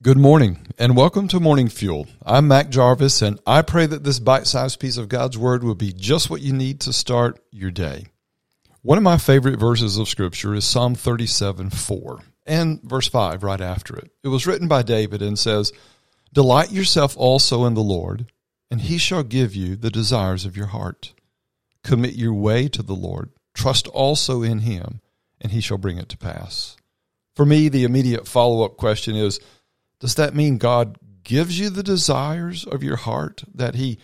Good morning and welcome to Morning Fuel. I'm Mac Jarvis and I pray that this bite sized piece of God's Word will be just what you need to start your day. One of my favorite verses of Scripture is Psalm 37 4 and verse 5 right after it. It was written by David and says, Delight yourself also in the Lord, and he shall give you the desires of your heart. Commit your way to the Lord, trust also in him, and he shall bring it to pass. For me, the immediate follow up question is, does that mean God gives you the desires of your heart, that He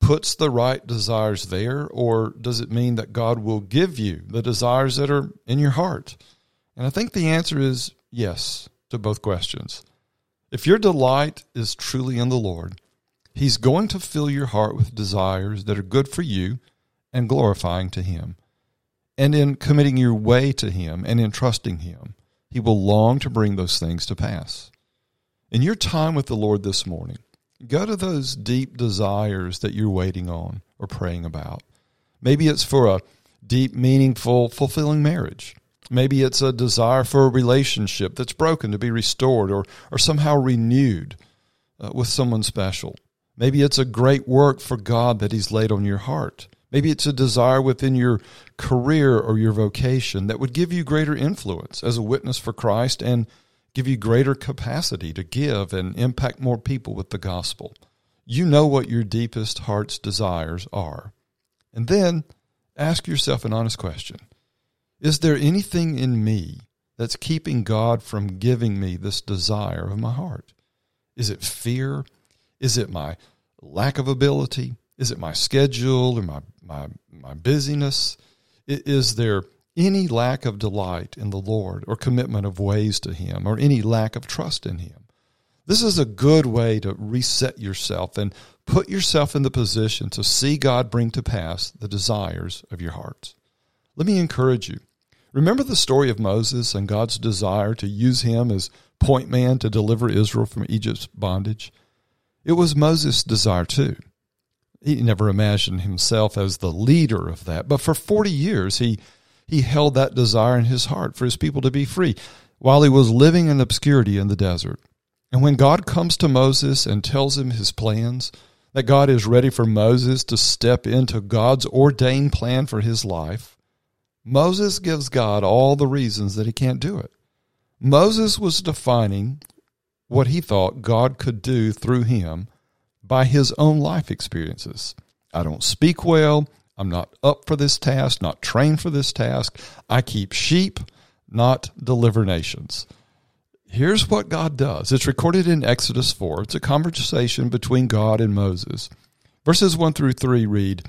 puts the right desires there? Or does it mean that God will give you the desires that are in your heart? And I think the answer is yes to both questions. If your delight is truly in the Lord, He's going to fill your heart with desires that are good for you and glorifying to Him. And in committing your way to Him and in trusting Him, He will long to bring those things to pass. In your time with the Lord this morning, go to those deep desires that you're waiting on or praying about. Maybe it's for a deep, meaningful, fulfilling marriage. Maybe it's a desire for a relationship that's broken to be restored or, or somehow renewed uh, with someone special. Maybe it's a great work for God that He's laid on your heart. Maybe it's a desire within your career or your vocation that would give you greater influence as a witness for Christ and give you greater capacity to give and impact more people with the gospel. You know what your deepest heart's desires are. And then ask yourself an honest question Is there anything in me that's keeping God from giving me this desire of my heart? Is it fear? Is it my lack of ability? Is it my schedule or my, my, my busyness? Is there any lack of delight in the Lord or commitment of ways to Him or any lack of trust in Him. This is a good way to reset yourself and put yourself in the position to see God bring to pass the desires of your hearts. Let me encourage you. Remember the story of Moses and God's desire to use him as point man to deliver Israel from Egypt's bondage? It was Moses' desire too. He never imagined himself as the leader of that, but for 40 years he he held that desire in his heart for his people to be free while he was living in obscurity in the desert. And when God comes to Moses and tells him his plans, that God is ready for Moses to step into God's ordained plan for his life, Moses gives God all the reasons that he can't do it. Moses was defining what he thought God could do through him by his own life experiences. I don't speak well. I'm not up for this task, not trained for this task. I keep sheep, not deliver nations. Here's what God does. It's recorded in Exodus 4. It's a conversation between God and Moses. Verses 1 through 3 read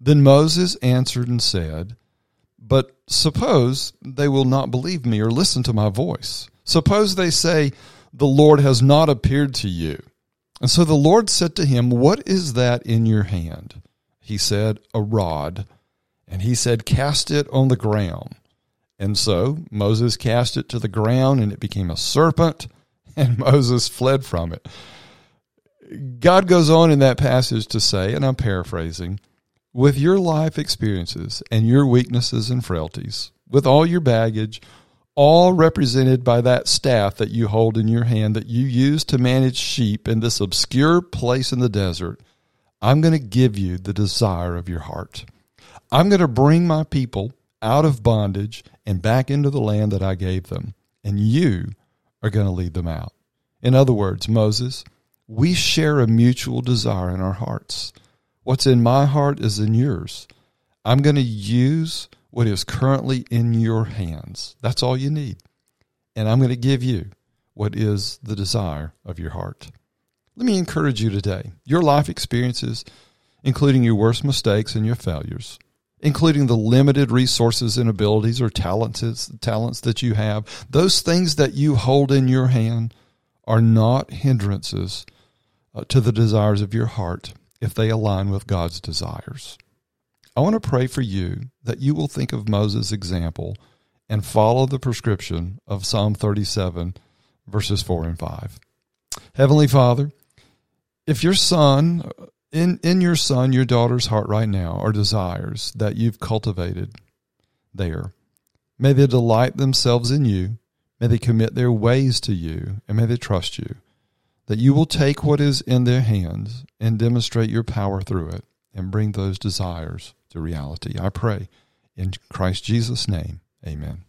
Then Moses answered and said, But suppose they will not believe me or listen to my voice. Suppose they say, The Lord has not appeared to you. And so the Lord said to him, What is that in your hand? He said, a rod. And he said, cast it on the ground. And so Moses cast it to the ground, and it became a serpent, and Moses fled from it. God goes on in that passage to say, and I'm paraphrasing, with your life experiences and your weaknesses and frailties, with all your baggage, all represented by that staff that you hold in your hand that you use to manage sheep in this obscure place in the desert, I'm going to give you the desire of your heart. I'm going to bring my people out of bondage and back into the land that I gave them, and you are going to lead them out. In other words, Moses, we share a mutual desire in our hearts. What's in my heart is in yours. I'm going to use what is currently in your hands. That's all you need. And I'm going to give you what is the desire of your heart. Let me encourage you today. Your life experiences, including your worst mistakes and your failures, including the limited resources and abilities or talents talents that you have, those things that you hold in your hand are not hindrances uh, to the desires of your heart if they align with God's desires. I want to pray for you that you will think of Moses' example and follow the prescription of Psalm 37, verses 4 and 5. Heavenly Father, if your son in in your son your daughter's heart right now are desires that you've cultivated there may they delight themselves in you may they commit their ways to you and may they trust you that you will take what is in their hands and demonstrate your power through it and bring those desires to reality. I pray in Christ Jesus' name. Amen.